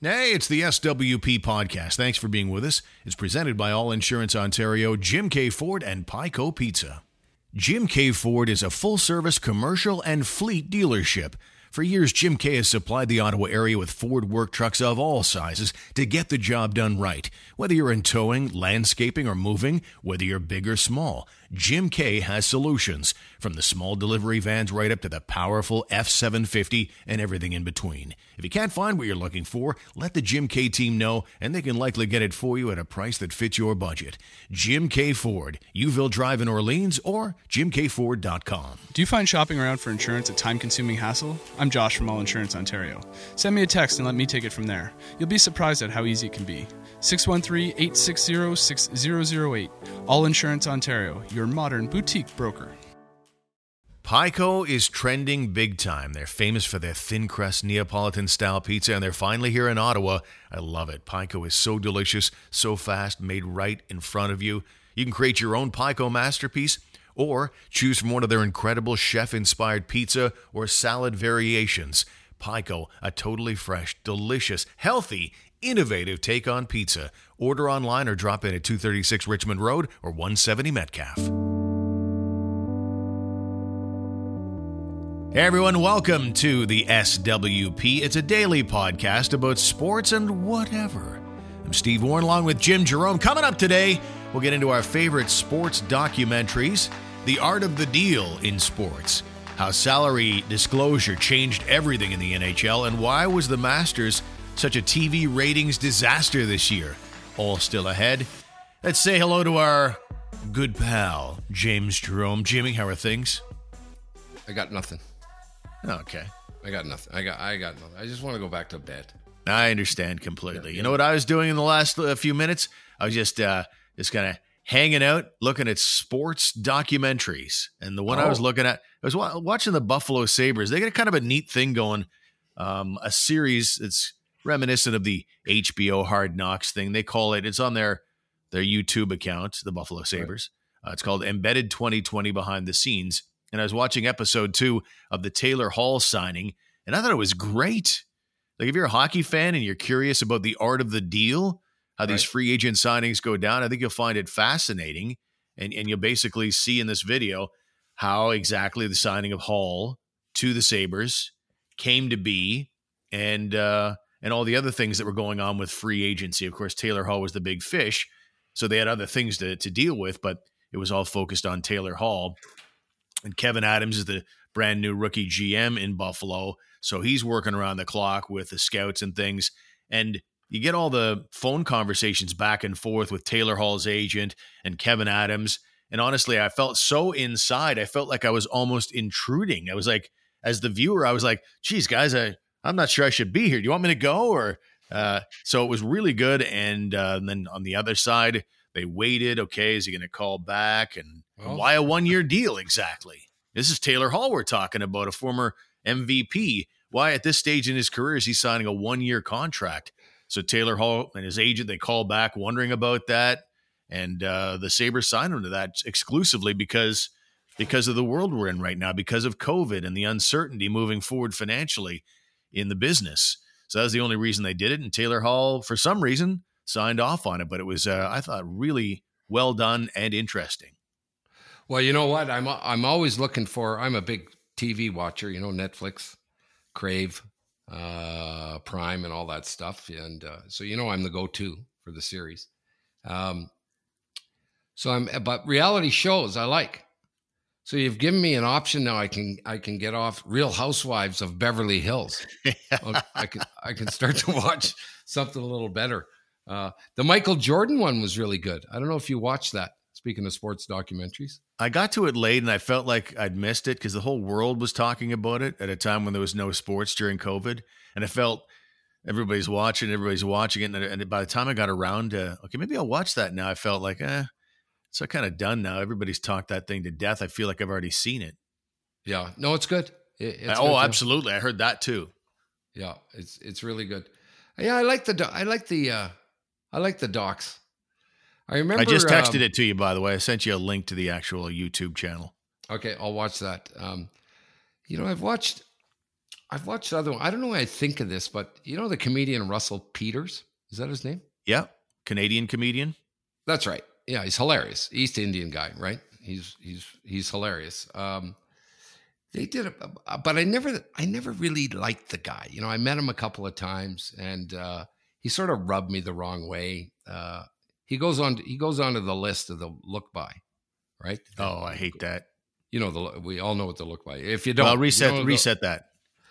Hey, it's the SWP podcast. Thanks for being with us. It's presented by All Insurance Ontario, Jim Keay Ford, and Pico Pizza. Jim Keay Ford is a full service commercial and fleet dealership. For years, Jim Keay has supplied the Ottawa area with Ford work trucks of all sizes to get the job done right. Whether you're in towing, landscaping, or moving, whether you're big or small, Jim Keay has solutions. From the small delivery vans right up to the powerful F 750 and everything in between. If you can't find what you're looking for, let the Jim Keay team know and they can likely get it for you at a price that fits your budget. Jim Keay Ford, Youville Drive in Orleans, or jimkeayford.com. Do you find shopping around for insurance a time consuming hassle? I'm Josh from All Insurance Ontario. Send me a text and let me take it from there. You'll be surprised at how easy it can be. 613 860 6008. All Insurance Ontario, your modern boutique broker. Pico is trending big time. They're famous for their thin crust Neapolitan style pizza, and they're finally here in Ottawa. I love it. Pico is so delicious, so fast, made right in front of you. You can create your own Pico masterpiece or choose from one of their incredible chef inspired pizza or salad variations. Pico, a totally fresh, delicious, healthy, innovative take on pizza. Order online or drop in at 236 Richmond Road or 170 Metcalfe. Hey everyone, welcome to the SWP. It's a daily podcast about sports and whatever. I'm Steve Warren along with Jim Jerome. Coming up today, we'll get into our favorite sports documentaries, the art of the deal in sports, how salary disclosure changed everything in the NHL, and why was the Masters such a TV ratings disaster this year. All still ahead. Let's say hello to our good pal, James Jerome. Jimmy, how are things? I got nothing. Okay. I got nothing. I got I got nothing. I just want to go back to bed. I understand completely. Yeah, yeah. You know what I was doing in the last uh, few minutes? I was just uh just kind of hanging out, looking at sports documentaries. And the one oh. I was oh. looking at, I was wa- watching the Buffalo Sabres. They got kind of a neat thing going. Um, a series that's reminiscent of the HBO Hard Knocks thing. They call it. It's on their their YouTube account, the Buffalo Sabres. Right. Uh, it's called Embedded 2020 Behind the Scenes. And I was watching episode two of the Taylor Hall signing, and I thought it was great. Like if you're a hockey fan and you're curious about the art of the deal, how right. these free agent signings go down, I think you'll find it fascinating. And and you'll basically see in this video how exactly the signing of Hall to the Sabres came to be. And uh, and all the other things that were going on with free agency. Of course, Taylor Hall was the big fish, so they had other things to, to deal with, but it was all focused on Taylor Hall. And Kevyn Adams is the brand new rookie GM in Buffalo, so he's working around the clock with the scouts and things. And you get all the phone conversations back and forth with Taylor Hall's agent and Kevyn Adams. And honestly, I felt so inside. I felt like I was almost intruding. I was like, as the viewer, I was like, geez, guys, I, I'm not sure I should be here. Do you want me to go? Or uh, so it was really good. And, uh, and then on the other side, they waited. Okay, is he going to call back? And, and why a one year deal exactly? This is Taylor Hall we're talking about, a former MVP. Why at this stage in his career is he signing a one year contract? So Taylor Hall and his agent they call back wondering about that, and uh, the Sabres signed him to that exclusively because because of the world we're in right now, because of COVID and the uncertainty moving forward financially in the business. So that was the only reason they did it. And Taylor Hall, for some reason, signed off on it. But it was, uh, I thought, really well done and interesting. Well, you know what? I'm I'm always looking for. I'm a big TV watcher. You know, Netflix, Crave, uh, Prime, and all that stuff. And uh, so you know, I'm the go-to for the series. Um, so I'm, but reality shows I like. So you've given me an option now. I can I can get off Real Housewives of Beverly Hills. I can I can start to watch something a little better. Uh, the Michael Jordan one was really good. I don't know if you watched that. Speaking of sports documentaries, I got to it late and I felt like I'd missed it because the whole world was talking about it at a time when there was no sports during COVID, and I felt everybody's watching, everybody's watching it, and, and by the time I got around to okay, maybe I'll watch that now, I felt like eh so kind of done now. Everybody's talked that thing to death. I feel like I've already seen it. Yeah, no, it's good. It, it's oh, good absolutely. I heard that too. Yeah, it's it's really good. Yeah, I like the I like the uh I like the docs. I remember. I just texted um, it to you, by the way. I sent you a link to the actual YouTube channel. Okay, I'll watch that. Um, you know, I've watched I've watched other. I don't know why I think of this, but you know the comedian Russell Peters. Is that his name? Yeah, Canadian comedian. That's right. Yeah, he's hilarious. East Indian guy, right? He's he's he's hilarious. Um, they did it, but I never I never really liked the guy. You know, I met him a couple of times, and uh, he sort of rubbed me the wrong way. Uh, he goes on. He goes onto the list of the look by, right? Oh, I hate that. You know, the we all know what the look by. If you don't, well, reset you know, reset that.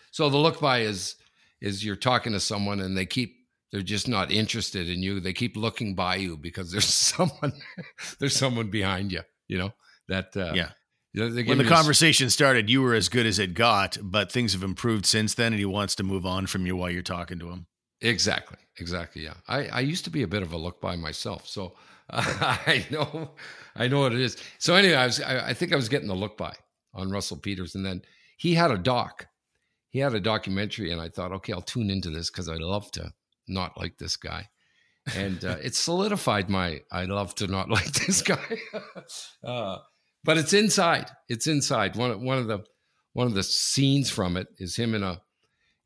So the look by is is you're talking to someone and they keep they're just not interested in you. They keep looking by you because there's someone there's someone behind you. You know that. Uh, yeah. You know, when the conversation started, you were as good as it got, but things have improved since then, and he wants to move on from you while you're talking to him. Exactly. Exactly. Yeah. I, I used to be a bit of a look by myself, so uh, I know I know what it is. So anyway, I was I, I think I was getting the look by on Russell Peters, and then he had a doc. He had a documentary, and I thought, okay, I'll tune into this because I'd love to not like this guy. And uh, it solidified my I love to not like this guy. uh, but it's inside. It's inside. One one of the one of the scenes from it is him in a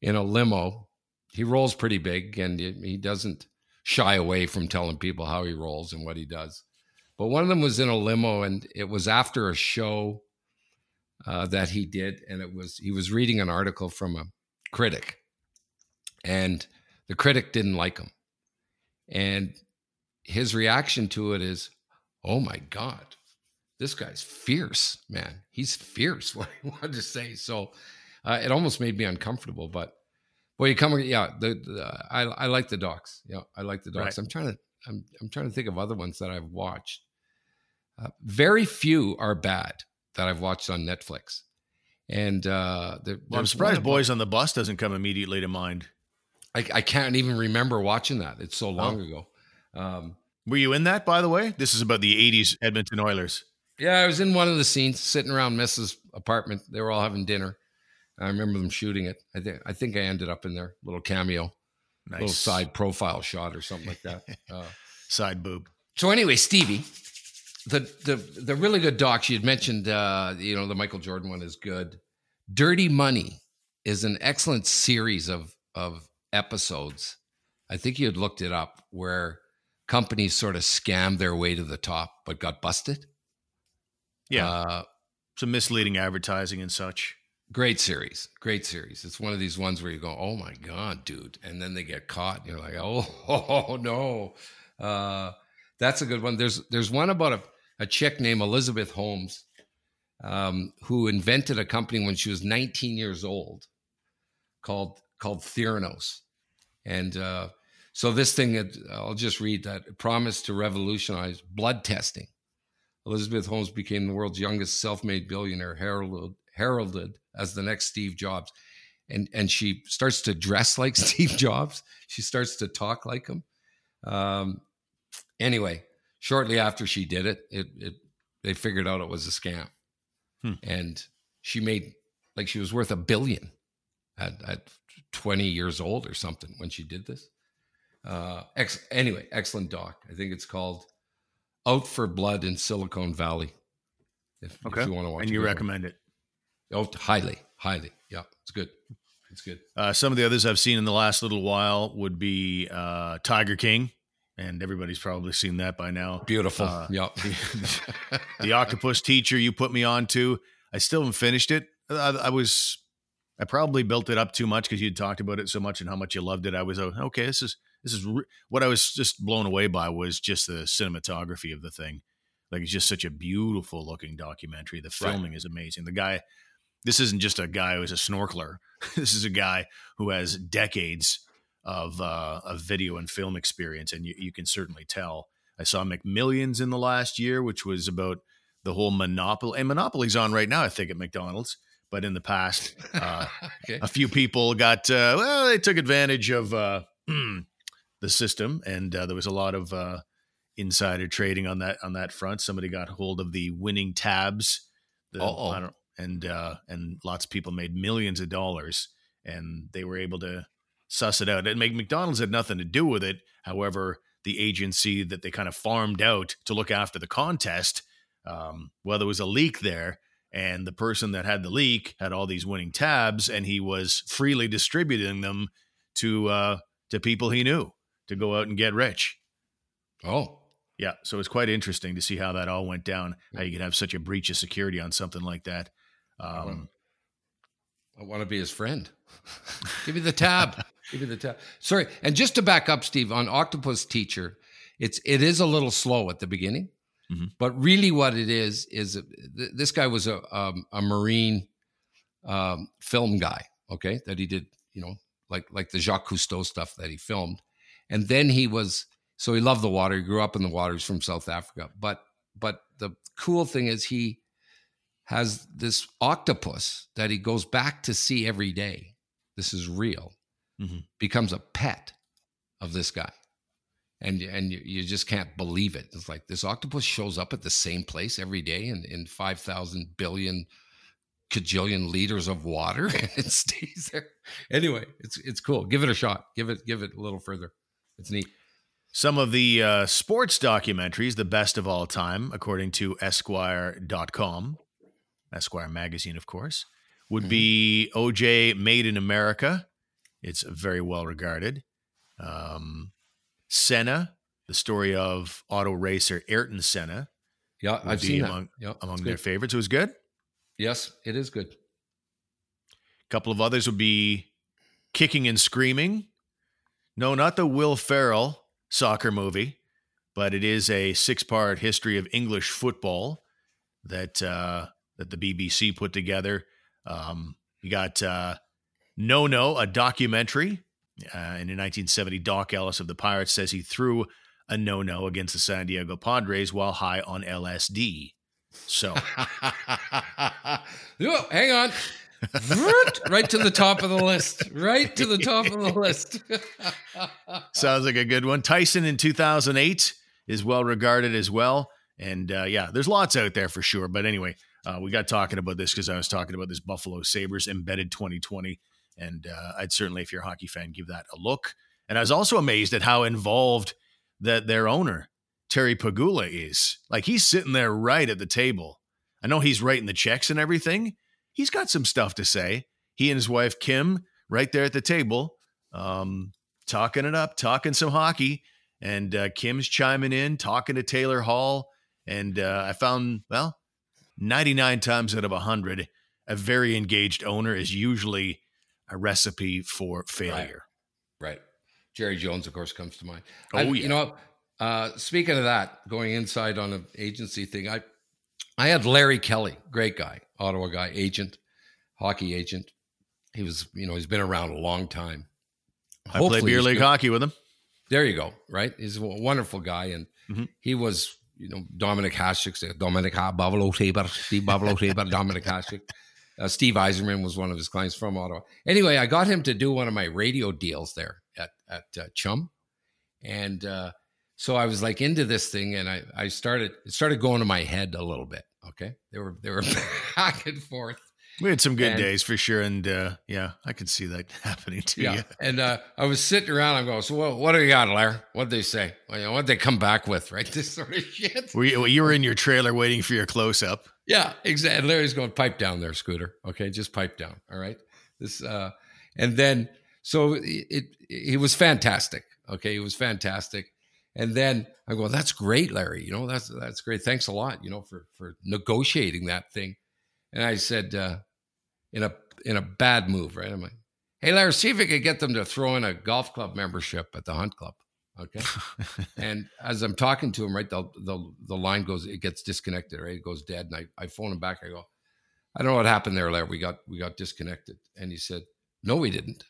in a limo. He rolls pretty big, and he doesn't shy away from telling people how he rolls and what he does. But one of them was in a limo, and it was after a show uh, that he did, and it was he was reading an article from a critic, and the critic didn't like him, and his reaction to it is, "Oh my God, this guy's fierce, man. He's fierce." What he wanted to say, so uh, it almost made me uncomfortable. But well, you come, yeah. The, the I I like the docs. Yeah, I like the docs. Right. I'm trying to I'm I'm trying to think of other ones that I've watched. Uh, very few are bad that I've watched on Netflix. And uh, well, I'm surprised Boys on the Bus doesn't come immediately to mind. I, I can't even remember watching that. It's so long oh. ago. Um, Were you in that, by the way? This is about the 80s Edmonton Oilers. Yeah, I was in one of the scenes sitting around Messier's apartment. They were all having dinner. I remember them shooting it. I think I think I ended up in there, little cameo, nice. little side profile shot or something like that. Uh, side boob. So anyway, Stevie, the the the really good docs you had mentioned uh you know the michael jordan one is good dirty money is an excellent series of of episodes i think you had looked it up where companies sort of scammed their way to the top but got busted? Yeah. Uh, some misleading advertising and such. Great series. Great series. It's one of these ones where you go oh my god dude and then they get caught and you're like oh, oh no. Uh that's a good one. There's there's one about a, a chick named Elizabeth Holmes um, who invented a company when she was 19 years old called called Theranos, and uh, so this thing I'll just read that, promised to revolutionize blood testing. Elizabeth Holmes became the world's youngest self-made billionaire, heralded, heralded as the next Steve Jobs. And, and she starts to dress like Steve Jobs. She starts to talk like him. Um, Anyway, shortly after she did it, it, it they figured out it was a scam, hmm. and she made like she was worth a billion at, at 20 years old or something when she did this. Uh, ex- anyway, excellent doc. I think it's called Out for Blood in Silicon Valley. If, okay. if you want to watch, and you recommend one. it? Oh, highly, highly. Yeah, it's good. It's good. Uh, some of the others I've seen in the last little while would be uh, Tiger King and everybody's probably seen that by now. Beautiful. Uh, yep. The, the, octopus teacher you put me on to. I still haven't finished it. I, I was, I probably built it up too much because you'd talked about it so much and how much you loved it. I was uh, okay. This is this is re-. what I was just blown away by was just the cinematography of the thing. Like it's just such a beautiful looking documentary. The filming right. is amazing. The guy, this isn't just a guy who's a snorkeler. this is a guy who has decades of uh, of video and film experience, and you, you can certainly tell. I saw McMillions in the last year, which was about the whole monopoly. And monopoly's on right now, I think, at McDonald's. But in the past, uh, okay. a few people got uh, well, they took advantage of uh, the system, and uh, there was a lot of uh, insider trading on that on that front. Somebody got hold of the winning tabs, the, I don't, and uh, and lots of people made millions of dollars, and they were able to suss it out. And McDonald's had nothing to do with it. However, the agency that they kind of farmed out to look after the contest, um, well, there was a leak there, and the person that had the leak had all these winning tabs, and he was freely distributing them to uh, to people he knew to go out and get rich. Oh, Yeah, so it's quite interesting to see how that all went down. How you could have such a breach of security on something like that. Um, I want to be his friend. Give me the tab. Give me the tab. Sorry, and just to back up, Steve, on Octopus Teacher, it's it is a little slow at the beginning, Mhm. but really what it is is th- this guy was a um, a marine um, film guy. Okay, that he did, you know, like like the Jacques Cousteau stuff that he filmed, and then he was so he loved the water. He grew up in the waters from South Africa, but but the cool thing is he has this octopus that he goes back to see every day. This is real. Mhm. Becomes a pet of this guy. And and you, you just can't believe it. It's like this octopus shows up at the same place every day in, in 5,000 billion cajillion liters of water and it stays there. Anyway, it's it's cool. Give it a shot. Give it give it a little further. It's neat. Some of the uh, sports documentaries, the best of all time, according to Esquire.com, Esquire magazine, of course, would be OJ Made in America. It's very well regarded. Um, Senna, the story of auto racer Ayrton Senna, Yeah, I've seen among, that. Yeah, among their good. favorites. It was good. Yes, it is good. A couple of others would be Kicking and Screaming. No, not the Will Ferrell soccer movie, but it is a six-part history of English football that uh, that the BBC put together. Um, you got uh, No No, a documentary. Uh, and in 1970, Doc Ellis of the Pirates says he threw a no-no against the San Diego Padres while high on LSD. So oh, hang on. Right to the top of the list. Right to the top of the list. Sounds like a good one. Tyson in 2008 is well regarded as well. And uh, yeah, there's lots out there for sure. But anyway, uh, we got talking about this because I was talking about this Buffalo Sabres embedded 2020. And uh, I'd certainly, if you're a hockey fan, give that a look. And I was also amazed at how involved that their owner, Terry Pegula, is. Like he's sitting there right at the table. I know he's writing the checks and everything. He's got some stuff to say. He and his wife, Kim, right there at the table. Um, talking it up, talking some hockey, and uh, Kim's chiming in, talking to Taylor Hall, and uh, I found well, ninety nine times out of hundred, a very engaged owner is usually a recipe for failure. right. Jerry Jones, of course, comes to mind. Oh, I- yeah. You know, uh, speaking of that, going inside on an agency thing, I I had Larry Kelly, great guy, Ottawa guy, agent, hockey agent. He was, you know, he's been around a long time. I played beer league gonna- hockey with him. There you go. Right. He's a wonderful guy. And Mhm. he was, you know, Dominik Hasek, Dominik Ha- Buffalo Saber, Steve Buffalo Saber, Dominik Hasek. Uh, Steve Yzerman was one of his clients from Ottawa. Anyway, I got him to do one of my radio deals there at, at uh, Chum. And uh, so I was like into this thing and I, I started, it started going to my head a little bit. Okay. They were, they were back and forth. We had some good And- days for sure, and uh, yeah, I can see that happening to Yeah. you. And uh, I was sitting around. I'm going, so what, what do you got, Larry? What'd they say? Well, you know, what'd they come back with? Right. This sort of shit. Were you, you were in your trailer waiting for your close up. Yeah, exactly. Larry's going, pipe down there, Scooter. Okay, just pipe down. All right. This, uh, and then so it, it was fantastic. Okay, he was fantastic. And then I go, that's great, Larry. You know, that's that's great. Thanks a lot. You know, for for negotiating that thing. And I said, uh, in a in a bad move, right? I'm like, hey, Larry, see if you could get them to throw in a golf club membership at the Hunt Club. Okay. And as I'm talking to him, right, the, the the line goes, it gets disconnected, right? It goes dead. And I, I phone him back. I go, I don't know what happened there, Larry. We got we got disconnected. And he said, No, we didn't.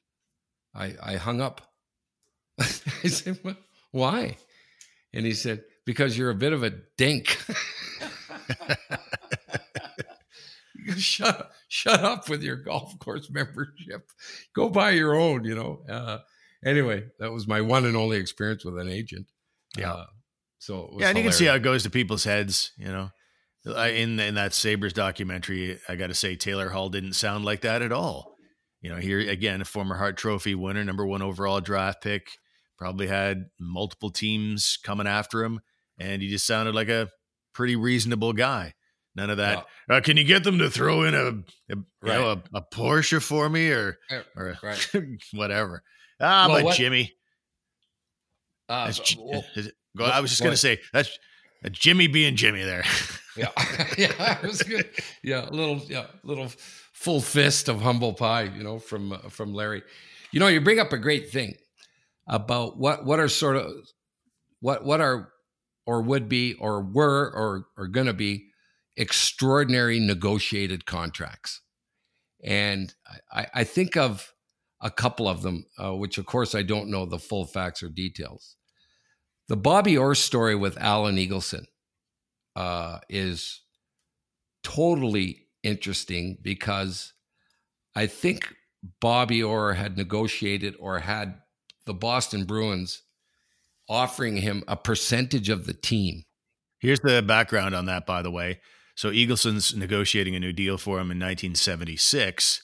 I I hung up. I said, "What? Why? And he said, Because you're a bit of a dink. Shut up, shut up with your golf course membership. Go buy your own, you know. Uh, anyway, that was my one and only experience with an agent. Yeah. Uh, so it was Yeah, and you can see how it goes to people's heads. You know, in in that Sabres documentary, I got to say Taylor Hall didn't sound like that at all. You know, here again, a former Hart Trophy winner, number one overall draft pick, probably had multiple teams coming after him, and he just sounded like a pretty reasonable guy. None of that. Uh, can you get them to throw in a, a you Right. know a, a Porsche for me or Uh, or right. whatever? Ah, Well, but what- Jimmy. Uh, That's well, it- go- what- I was just gonna say that's that's Jimmy being Jimmy there. yeah, yeah, it was good. Yeah, a little, yeah, little full fist of humble pie, you know, from uh, from Larry. You know, you bring up a great thing about what what are sort of what what are or would be or were or are going to be extraordinary negotiated contracts, and I, I think of a couple of them, uh, which of course I don't know the full facts or details. The Bobby Orr story with Alan Eagleson uh, is totally interesting because I think Bobby Orr had negotiated or had the Boston Bruins offering him a percentage of the team. Here's the background on that, by the way. So Eagleson's negotiating a new deal for him in 1976.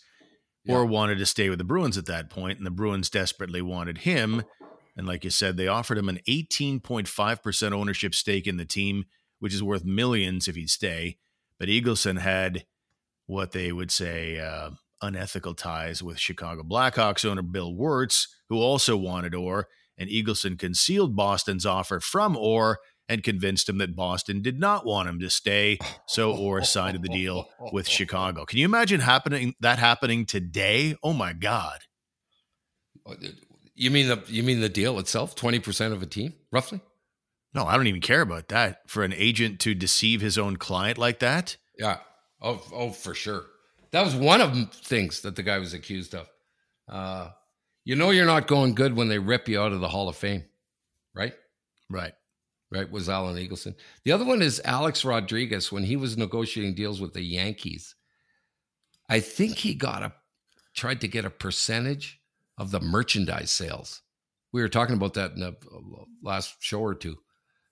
Or wanted to stay with the Bruins at that point, and the Bruins desperately wanted him. And like you said, they offered him an 18.5% ownership stake in the team, which is worth millions if he'd stay. But Eagleson had what they would say uh, unethical ties with Chicago Blackhawks owner Bill Wirtz, who also wanted Orr. And Eagleson concealed Boston's offer from Orr and convinced him that Boston did not want him to stay. So Orr signed the deal with Chicago. Can you imagine happening that happening today? Oh my God. You mean the you mean the deal itself? Twenty percent of a team, roughly. No, I don't even care about that. For an agent to deceive his own client like that. Yeah. Oh, oh, for sure. That was one of the things that the guy was accused of. Uh, you know, you're not going good when they rip you out of the Hall of Fame, right? Right. Right. Was Alan Eagleson. The other one is Alex Rodriguez when he was negotiating deals with the Yankees. I think he got a tried to get a percentage of the merchandise sales. We were talking about that in the uh, last show or two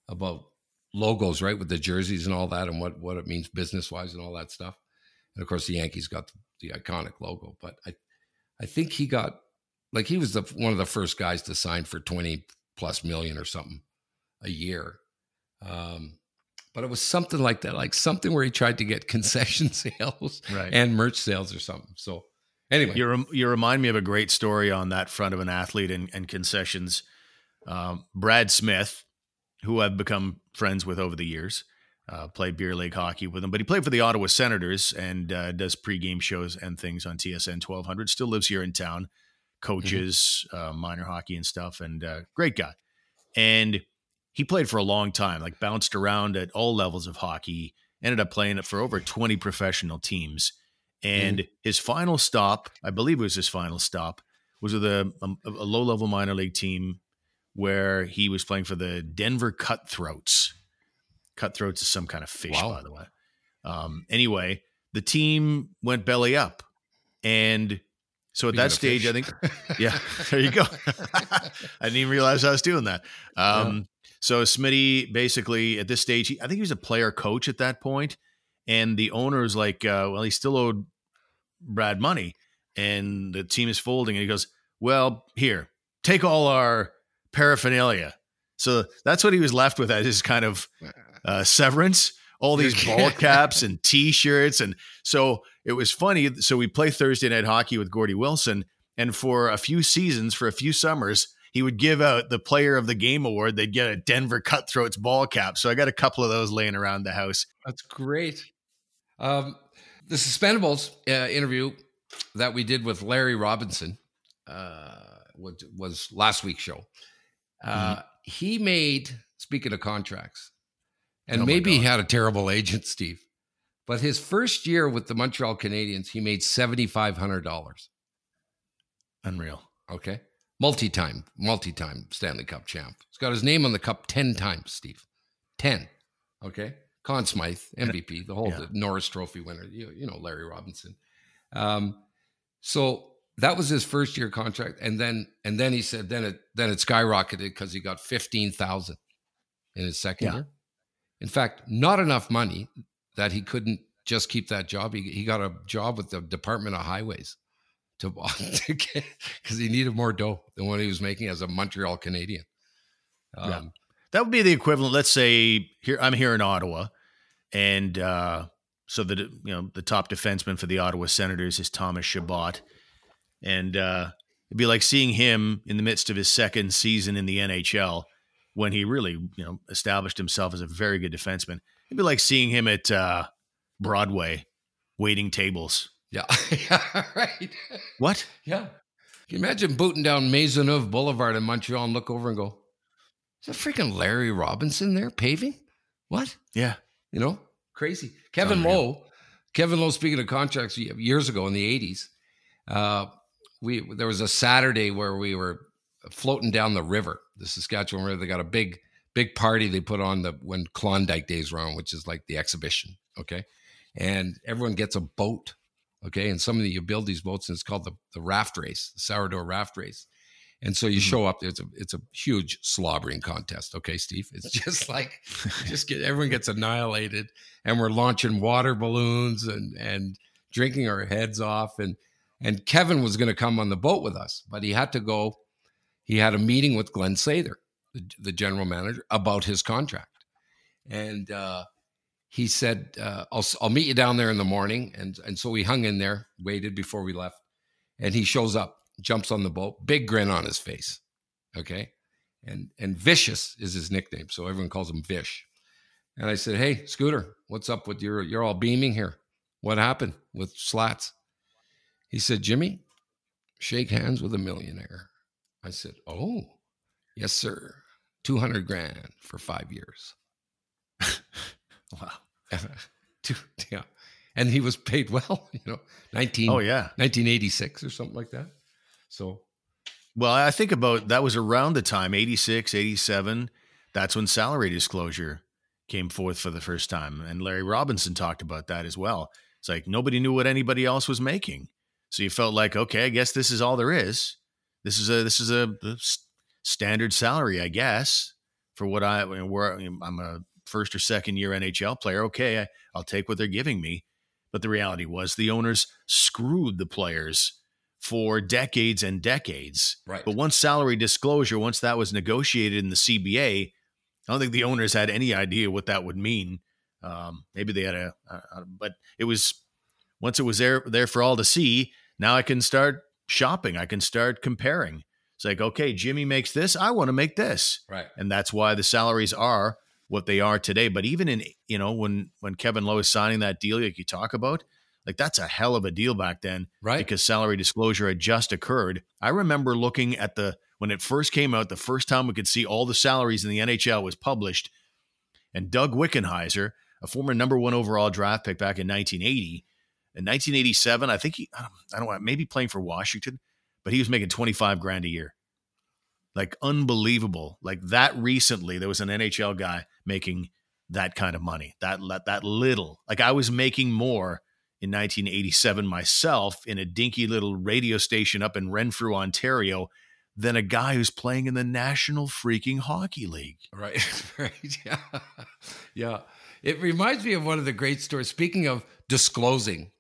about logos, right, with the jerseys and all that, and what what it means business wise and all that stuff. And of course, the Yankees got the, the iconic logo, but I I think he got like he was the one of the first guys to sign for twenty plus million or something a year. Um, but it was something like that, like something where he tried to get concession sales Right. and merch sales or something. So anyway, You, rem- you remind me of a great story on that front of an athlete and, and concessions. Um, Brad Smith, who I've become friends with over the years, uh, played beer league hockey with him, but he played for the Ottawa Senators and uh, does pregame shows and things on TSN 1200. Still lives here in town, coaches uh, minor hockey and stuff, and uh, great guy. And he played for a long time, like bounced around at all levels of hockey, ended up playing it for over 20 professional teams. And his final stop, I believe it was his final stop, was with a, a, a low level minor league team where he was playing for the Denver Cutthroats. Cutthroats is some kind of fish, Wow. by the way. Um, anyway, the team went belly up. And so at that stage, fish. I think, yeah, there you go. I didn't even realize I was doing that. Um, So Smitty basically at this stage, he, I think he was a player coach at that point, and the owner's like, uh, well, he still owed Brad money, and the team is folding, and he goes, well, here, take all our paraphernalia. So that's what he was left with as his kind of uh, severance. All these ball caps and T-shirts, and so it was funny. So we play Thursday night hockey with Gordy Wilson, and for a few seasons, for a few summers, he would give out the Player of the Game award. They'd get a Denver Cutthroats ball cap. So I got a couple of those laying around the house. That's great. Um, the Suspendables uh, interview that we did with Larry Robinson uh, was, was last week's show. Uh, He made, speaking of contracts, and Oh maybe he had a terrible agent, Steve, but his first year with the Montreal Canadiens, he made $7,500. Unreal. Okay. Multi time, multi time Stanley Cup champ. He's got his name on the cup 10 times, Steve. 10. Okay. Conn Smythe, MVP, the whole Yeah. Norris Trophy winner, you, you know, Larry Robinson. Um, so that was his first year contract. And then, and then he said, then it, then it skyrocketed because he got 15,000 in his second Yeah. year. In fact, not enough money that he couldn't just keep that job. He, he got a job with the Department of Highways to, to get because he needed more dough than what he was making as a Montreal Canadian. Um, Yeah. That would be the equivalent. Let's say here I'm here in Ottawa, and uh, so that you know the top defenseman for the Ottawa Senators is Thomas Chabot, and uh, it'd be like seeing him in the midst of his second season in the NHL when he really you know established himself as a very good defenseman. It'd be like seeing him at uh, Broadway waiting tables. Yeah, yeah, right. What? Yeah. Can you imagine booting down Maisonneuve Boulevard in Montreal and look over and go, is that freaking Larry Robinson there paving? What? Yeah. You know, crazy. Kevin Lowe, Kevin Lowe, speaking of contracts years ago in the 80s, uh, we there was a Saturday where we were floating down the river, the Saskatchewan River. They got a big, big party they put on the when Klondike Days were on, which is like the exhibition. Okay. And everyone gets a boat Okay. And some of the, you build these boats and it's called the, the raft race, the sourdough raft race. And so you mm-hmm. show up, it's a, it's a huge slobbering contest. Okay, Steve. It's just like, just get, everyone gets annihilated and we're launching water balloons and, and drinking our heads off. And, and Kevin was going to come on the boat with us, but he had to go. He had a meeting with Glen Sather, the, the general manager, about his contract. And, uh, he said, uh, I'll, I'll meet you down there in the morning. And, and so we hung in there, waited before we left. And he shows up, jumps on the boat, big grin on his face. Okay. And, and Vicious is his nickname. So everyone calls him Vish. And I said, Hey, Scooter, what's up with your, you're all beaming here. What happened with slats? He said, Jimmy, shake hands with a millionaire. I said, Oh, yes, sir. 200 grand for five years. wow. yeah. And he was paid well, you know, 19, oh, yeah. 1986 or something like that. So, well, I think about that was around the time 86, 87. That's when salary disclosure came forth for the first time. And Larry Robinson talked about that as well. It's like nobody knew what anybody else was making. So you felt like, okay, I guess this is all there is. This is a this is a, a standard salary, I guess, for what I where I'm a first or second year NHL player. Okay, I, I'll take what they're giving me. But the reality was the owners screwed the players for decades and decades. Right. But once salary disclosure, once that was negotiated in the CBA, I don't think the owners had any idea what that would mean. Um, maybe they had a, but it was once it was there there for all to see. Now I can start shopping. I can start comparing. It's like, okay, Jimmy makes this. I want to make this. Right. And that's why the salaries are what they are today. But even in you know when when Kevin Lowe is signing that deal, like you talk about, like that's a hell of a deal back then, right? Because salary disclosure had just occurred. I remember looking at the when it first came out, the first time we could see all the salaries in the NHL was published, and Doug Wickenheiser, a former number one overall draft pick back in 1980. In 1987, I think he, I don't, I don't know, maybe playing for Washington, but he was making 25 grand a year like unbelievable. Like that recently, there was an NHL guy making that kind of money. That that little. Like I was making more in 1987 myself in a dinky little radio station up in Renfrew, Ontario, than a guy who's playing in the National Freaking Hockey League. Right. Right. Yeah. Yeah. It reminds me of one of the great stories. Speaking of disclosing,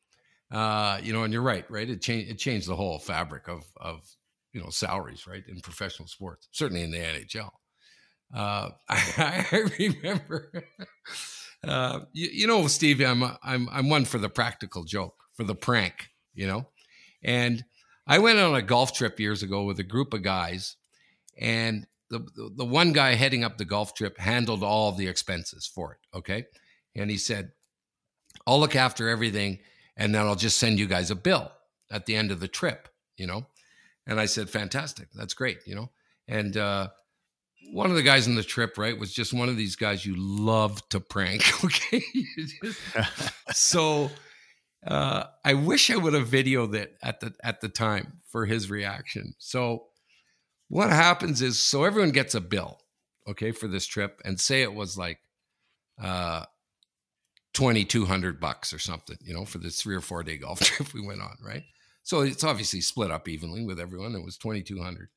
uh, you know, and you're right, right? It changed it changed the whole fabric of of you know salaries right in professional sports certainly in the nhl uh, I, I, remember uh, you, you, know stevie i'm i'm i'm one for the practical joke for the prank you know and i went on a golf trip years ago with a group of guys and the, the, the one guy heading up the golf trip handled all the expenses for it okay and he said i'll look after everything and then i'll just send you guys a bill at the end of the trip you know and I said, fantastic. That's great, you know? And uh, one of the guys on the trip, right, was just one of these guys you love to prank. Okay. so uh, I wish I would have videoed it at the at the time for his reaction. So what happens is so everyone gets a bill, okay, for this trip, and say it was like uh 2200 bucks or something, you know, for this three or four day golf trip we went on, right? So it's obviously split up evenly with everyone. It was 2,200.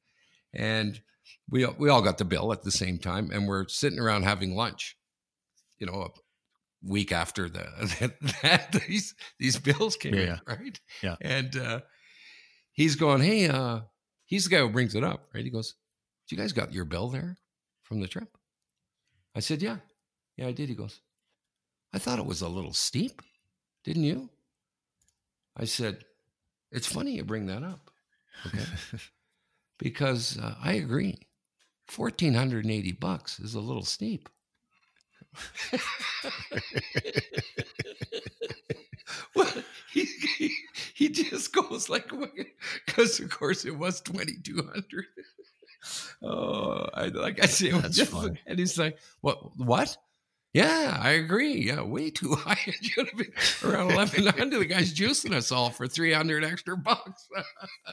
And we, we all got the bill at the same time and we're sitting around having lunch, you know, a week after the, that, that these, these bills came yeah, in, right? Yeah. And, uh, he's going, Hey, uh, he's the guy who brings it up, right? He goes, you guys got your bill there from the trip? I said, yeah, yeah, I did. He goes, I thought it was a little steep. Didn't you? I said, It's funny you bring that up. Okay. because uh, I agree. 1480 bucks is a little steep. well, he, he, he just goes like, because of course it was 2200 oh, I, like I say, That's just, funny. and he's like, "What? What? Yeah, I agree. Yeah, way too high. It should have been around eleven hundred. The guy's juicing us all for three hundred extra bucks.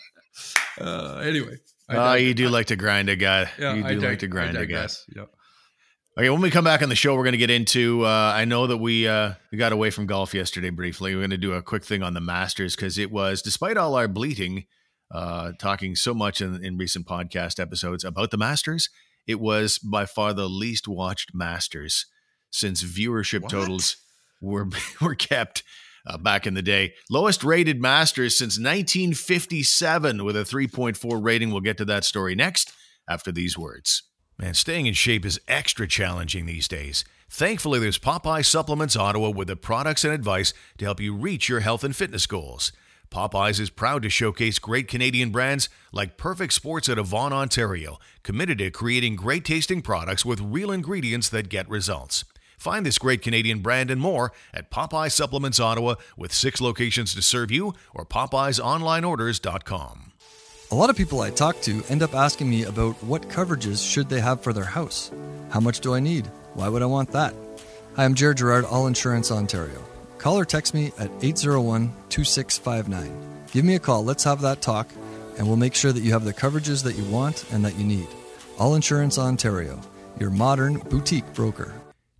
uh, anyway, Oh, you do like to grind a guy. yeah, you I do dig- like to grind I a guy. Yeah. Okay, when we come back on the show, we're going to get into. Uh, I know that we uh, we got away from golf yesterday briefly. We're going to do a quick thing on the Masters because it was, despite all our bleating, uh, talking so much in, in recent podcast episodes about the Masters, it was by far the least watched Masters since viewership What? totals were were kept uh, back in the day. Lowest rated Masters since 1957 with a 3.4 rating. We'll get to that story next after these words. Man, staying in shape is extra challenging these days. Thankfully, there's Popeye Supplements Ottawa with the products and advice to help you reach your health and fitness goals. Popeyes is proud to showcase great Canadian brands like Perfect Sports of Vaughan, Ontario, committed to creating great tasting products with real ingredients that get results. Find this great Canadian brand and more at Popeye Supplements Ottawa with six locations to serve you or PopeyesOnlineOrders.com. A lot of people I talk to end up asking me about what coverages should they have for their house. How much do I need? Why would I want that? Hi, I'm Jared Gerard, All Insurance Ontario. Call or text me at 801 2659. Give me a call, let's have that talk, and we'll make sure that you have the coverages that you want and that you need. All Insurance Ontario, your modern boutique broker.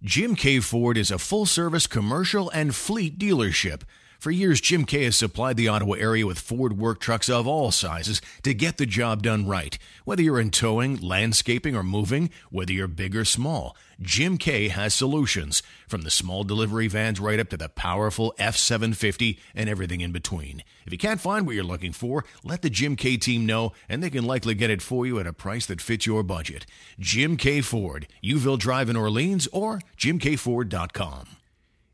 Jim Keay Ford is a full service commercial and fleet dealership. For years, Jim Keay has supplied the Ottawa area with Ford work trucks of all sizes to get the job done right. Whether you're in towing, landscaping, or moving, whether you're big or small, Jim Keay has solutions. From the small delivery vans right up to the powerful F 750 and everything in between. If you can't find what you're looking for, let the Jim Keay team know, and they can likely get it for you at a price that fits your budget. Jim Keay Ford, Youville Drive in Orleans, or jimkeayford.com.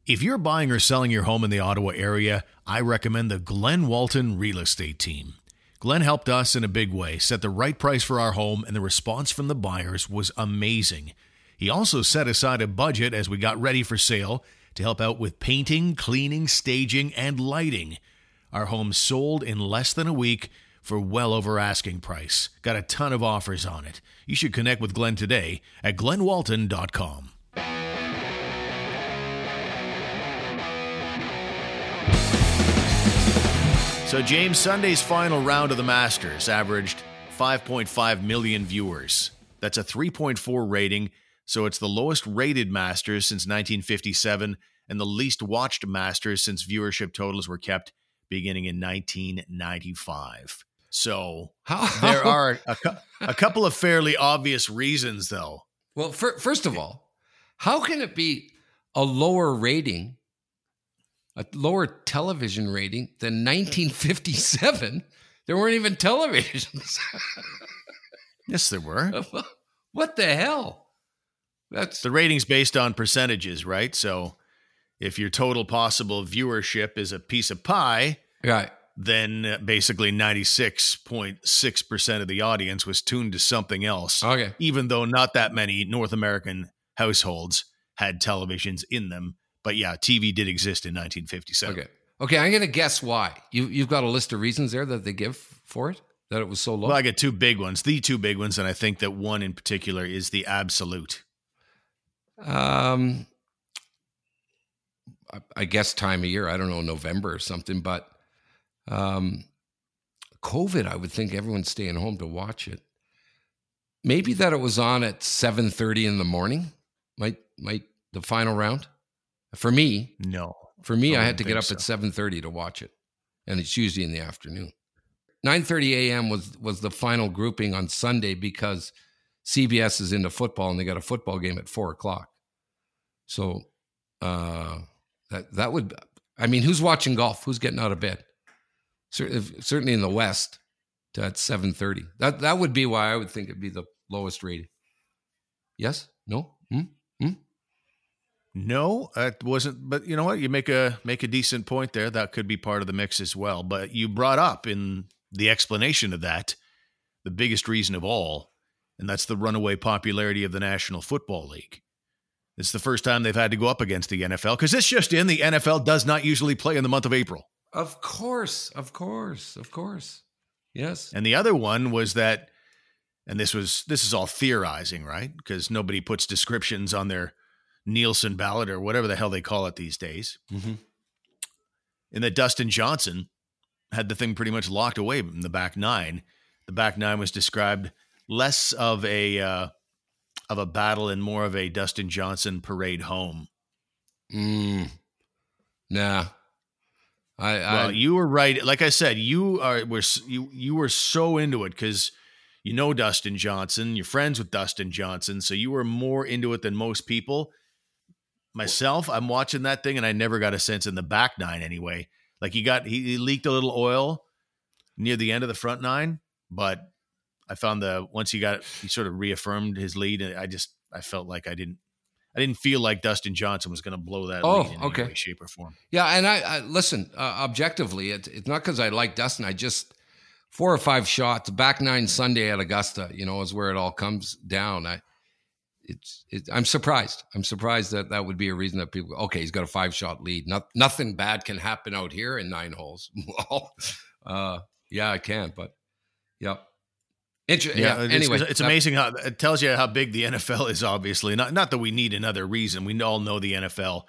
If you're buying or selling your home in the Ottawa area, I recommend the Glenn Walton Real Estate Team. Glenn helped us in a big way, set the right price for our home, and the response from the buyers was amazing. He also set aside a budget as we got ready for sale to help out with painting, cleaning, staging, and lighting. Our home sold in less than a week for well over asking price. Got a ton of offers on it. You should connect with Glenn today at glenwalton.com. So, James, Sunday's final round of the Masters averaged 5.5 million viewers. That's a 3.4 rating, so it's the lowest rated Masters since 1957 and the least watched Masters since viewership totals were kept beginning in 1995. So, How there are a, a couple of fairly obvious reasons, though. Well, fir- first of all, how can it be a lower rating, a lower television rating than 1957? There weren't even televisions. Yes, there were. what the hell? That's The rating's based on percentages, right? So, if your total possible viewership is a piece of pie, right. then uh, basically 96.6% of the audience was tuned to something else, Okay. even though not that many North American households had televisions in them. But yeah, TV did exist in 1957. Okay. Okay. I'm going to guess why. You, you've got a list of reasons there that they give for it, that it was so low. Well, I got two big ones, the two big ones, and I think that one in particular is the absolute. Um, I, I guess time of year. I don't know, November or something. But um, COVID, I would think everyone's staying home to watch it. Maybe that it was on at seven thirty in the morning. Might might the final round. For me, No. for me, I I, had to get up so. at seven thirty to watch it, and it's usually in the afternoon. Nine thirty a.m. was was the final grouping on Sunday because CBS is into football and they got a football game at four o'clock. So uh, that that would, I mean, who's watching golf? Who's getting out of bed? Cer- Certainly in the West, at seven thirty. That that would be why I would think it'd be the lowest rating. Yes? No? Hmm? No, it wasn't. But you know what? You make a make a decent point there. That could be part of the mix as well. But you brought up in the explanation of that the biggest reason of all, and that's the runaway popularity of the National Football League. It's the first time they've had to go up against the NFL because it's just in the NFL does not usually play in the month of April. Of course, of course, of course. Yes. And the other one was that, and this was this is all theorizing, right? Because nobody puts descriptions on their Nielsen ballot or whatever the hell they call it these days. Mm-hmm. And that Dustin Johnson had the thing pretty much locked away in the back nine. The back nine was described less of a uh, of a battle and more of a Dustin Johnson parade home. Mm. Nah. I, well, you were right. Like I said, you are were you you were so into it because you know Dustin Johnson. You're friends with Dustin Johnson, so you were more into it than most people. Myself, I'm watching that thing, and I never got a sense in the back nine anyway. Like he got he, he leaked a little oil near the end of the front nine, but I found the once he got he sort of reaffirmed his lead, and I just I felt like I didn't I didn't feel like Dustin Johnson was going to blow that Oh, lead in okay. any way, shape, or form. Yeah, and I, I listen uh, objectively. It, it's not because I like Dustin. I just four or five shots back nine Sunday at Augusta. You know, is where it all comes down. I it's it, I'm surprised. I'm surprised that that would be a reason that people. Okay, he's got a five shot lead. Not, nothing bad can happen out here in nine holes. well, uh, yeah, I can, but yep. Inter- yeah. it's, Anyway, it's, it's that- amazing how it tells you how big the NFL is. Obviously, not not that we need another reason. We all know the NFL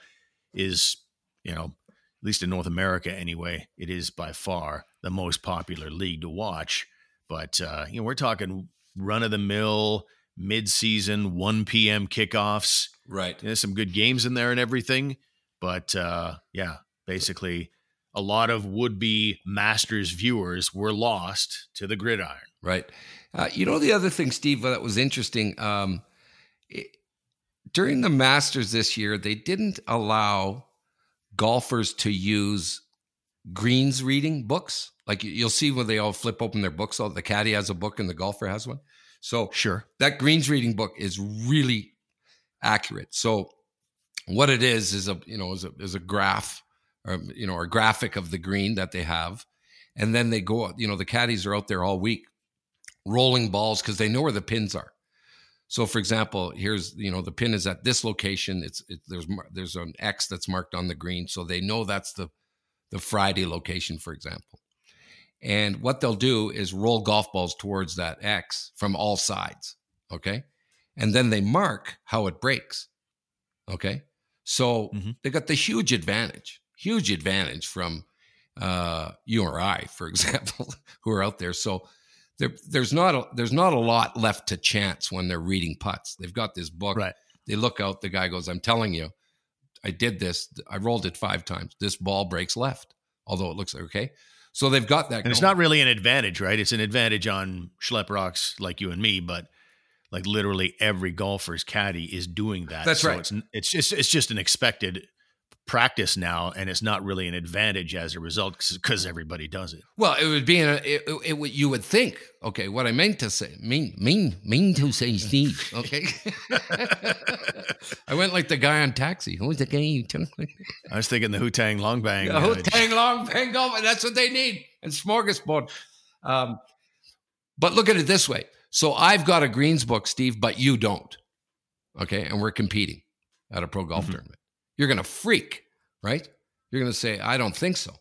is, you know, at least in North America anyway, it is by far the most popular league to watch. But uh, you know, we're talking run of the mill, mid season, one p.m. kickoffs. Right. There's some good games in there and everything, but uh, yeah, basically, a lot of would be Masters viewers were lost to the gridiron. Right. Uh, you know, the other thing, Steve, that was interesting um, it, during the Masters this year, they didn't allow golfers to use greens reading books. Like you- you'll see when they all flip open their books, all the caddy has a book and the golfer has one. So Sure. that greens reading book is really accurate. So what it is is a you know is a is a graph or you know or graphic of the green that they have, and then they go you know the caddies are out there all week rolling balls because they know where the pins are. So for example, here's you know the pin is at this location. It's it, there's there's an X that's marked on the green, so they know that's the the Friday location, for example. And what they'll do is roll golf balls towards that X from all sides. Okay. And then they mark how it breaks. Okay. So Mhm. they got the huge advantage, huge advantage from uh, you or I, for example, who are out there. So there, there's not a, there's not a lot left to chance when they're reading putts. They've got this book. Right. They look out. The guy goes, "I'm telling you, I did this. I rolled it five times. This ball breaks left, although it looks okay." So they've got that. And it's not really an advantage, right? It's an advantage on schlep rocks like you and me, but like literally every golfer's caddy is doing that. That's So right. It's, it's just it's just an expected practice now, and it's not really an advantage as a result because everybody does it. Well, it would be in a, it, it, it would- you would think. Okay, what I meant to say, mean, mean, mean to say, Steve. Okay, I went like the guy on Taxi. Who's the guy you took? I was thinking the Hutang Long Bang. Yeah, uh, who tang long bang golf, that's what they need. And smorgasbord. Um, but look at it this way. So I've got a greens book, Steve, but you don't. Okay, and we're competing at a pro golf Mhm. tournament. You're gonna freak, right? You're gonna say, I don't think so.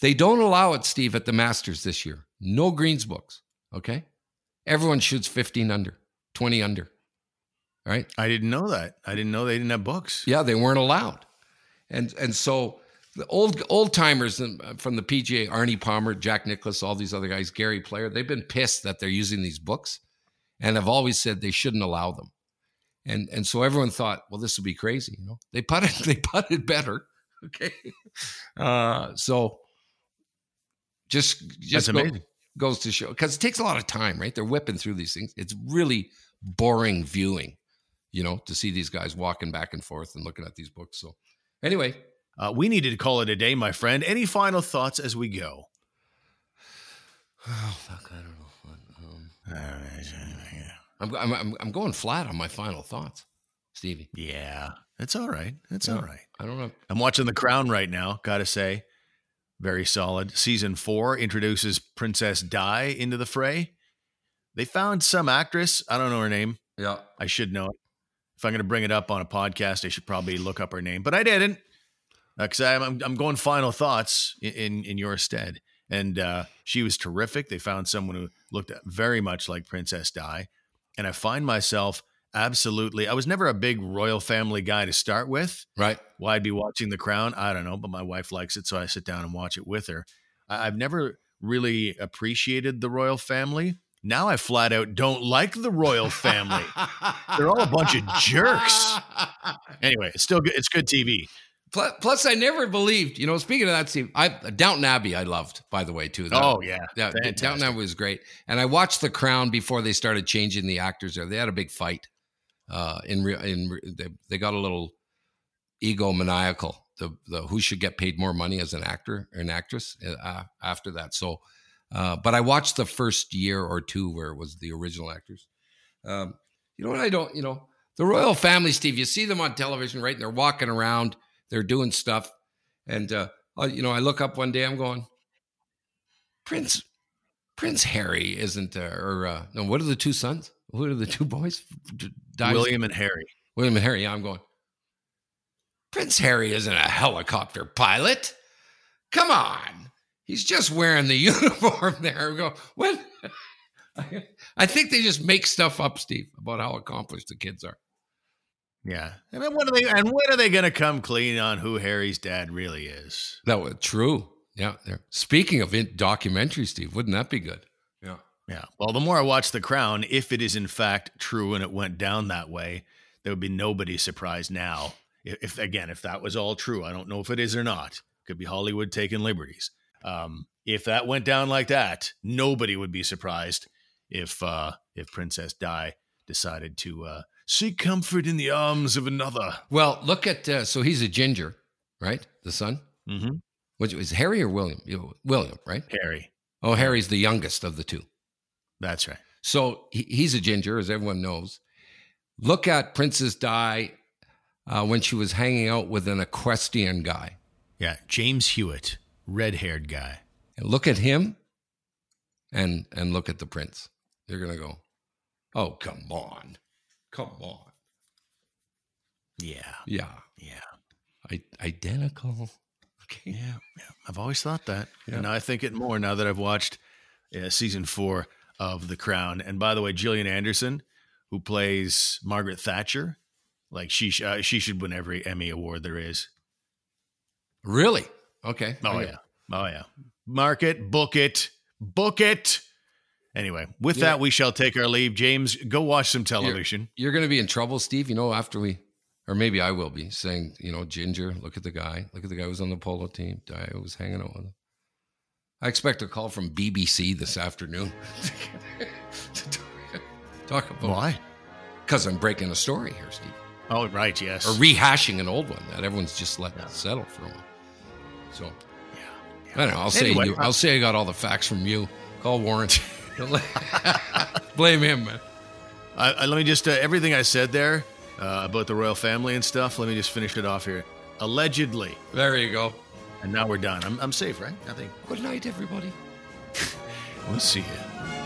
They don't allow it, Steve, at the Masters this year. No greens books. Okay. Everyone shoots 15 under, 20 under. right? I didn't know that. I didn't know they didn't have books. Yeah, they weren't allowed, and and so the old old timers from the PGA, Arnie Palmer, Jack Nicklaus, all these other guys, Gary Player, they've been pissed that they're using these books, and have always said they shouldn't allow them, and and so everyone thought, well, this would be crazy, you know. They putted they putted better, okay. Uh, so just just go- goes to show because it takes a lot of time, right? They're whipping through these things. It's really boring viewing, you know, to see these guys walking back and forth and looking at these books. So, anyway, Uh, we needed to call it a day, my friend. Any final thoughts as we go? oh fuck, I don't know. Um, I'm, I'm I'm I'm going flat on my final thoughts. Stevie. Yeah, it's all right. It's Yeah. all right. I don't know. I'm watching The Crown right now. Got to say, very solid. Season four introduces Princess Di into the fray. They found some actress. I don't know her name. Yeah. I should know it. If I'm going to bring it up on a podcast, I should probably look up her name, but I didn't because I'm, I'm I'm going final thoughts in in, in your stead. And uh, she was terrific. They found someone who looked very much like Princess Di, and I find myself absolutely. I was never a big royal family guy to start with. Right. Why I'd be watching The Crown, I don't know, but my wife likes it, so I sit down and watch it with her. I, I've never really appreciated the royal family. Now I flat out don't like the royal family. They're all a bunch of jerks. Anyway, it's still good. It's good TV. Plus, plus, I never believed. You know, speaking of that, Steve, I Downton Abbey, I loved. By the way, too. That- Oh yeah, Yeah, Fantastic. Downton Abbey was great, and I watched The Crown before they started changing the actors. There, they had a big fight. Uh, in re- in they, they got a little egomaniacal. The the who should get paid more money as an actor or an actress uh, after that. So, uh, but I watched the first year or two where it was the original actors. Um, you know what I don't. You know the royal family, Steve. You see them on television, right? And they're walking around, they're doing stuff, and uh, you know I look up one day, I'm going, Prince Prince Harry isn't, uh, or uh, no, what are the two sons? What are the two boys? Dies- William and Harry. William and Harry. Yeah, I'm going. Prince Harry isn't a helicopter pilot. Come on, he's just wearing the uniform there. We go when. I think they just make stuff up, Steve, about how accomplished the kids are. Yeah, I mean, what are they? And when are they going to come clean on who Harry's dad really is? That was true. Yeah. There. Speaking of in- documentary, Steve, wouldn't that be good? Yeah. Yeah. Well, the more I watch The Crown, if it is in fact true and it went down that way, there would be nobody surprised now. If, if again, if that was all true, I don't know if it is or not. Could be Hollywood taking liberties. Um, if that went down like that, nobody would be surprised if uh, if Princess Di decided to uh, seek comfort in the arms of another. Well, look at uh, so he's a ginger, right? The son. Mm-hmm. Which was Harry or William? William, right? Harry. Oh, Harry's the youngest of the two. That's right. So he, he's a ginger, as everyone knows. Look at Princess Di uh, when she was hanging out with an equestrian guy. Yeah. James Hewitt, red haired guy. And look at him and and look at the prince. You're gonna go, oh come on. Come on. Yeah. Yeah. Yeah. I, identical. Okay. Yeah, yeah. I've always thought that, Yeah. and I think it more now that I've watched uh, season four of The Crown. And by the way, Gillian Anderson, who plays Margaret Thatcher, like she sh- uh, she should win every Emmy award there is. Really? Okay. Oh Okay. yeah, oh yeah. Mark it, book it, book it. Anyway, with Yeah. that, we shall take our leave. James, go watch some television. You're going to be in trouble, Steve. You know, after we, or maybe I will be saying, you know, Ginger, look at the guy. Look at the guy who was on the polo team. I was hanging out with him. I expect a call from BBC this afternoon to talk, about Why? because I'm breaking a story here, Steve, Oh, right. Yes. or rehashing an old one that everyone's just let Yeah. settle for a while. So yeah. I don't know. I'll say you, uh, I'll say I got all the facts from you. Call Warren. Don't let- Blame him, man. I, I, let me just uh, everything I said there uh, about the royal family and stuff. Let me just finish it off here. Allegedly, There you go. and now we're done. I'm, I'm safe, right? I think Good night, everybody. we'll see you.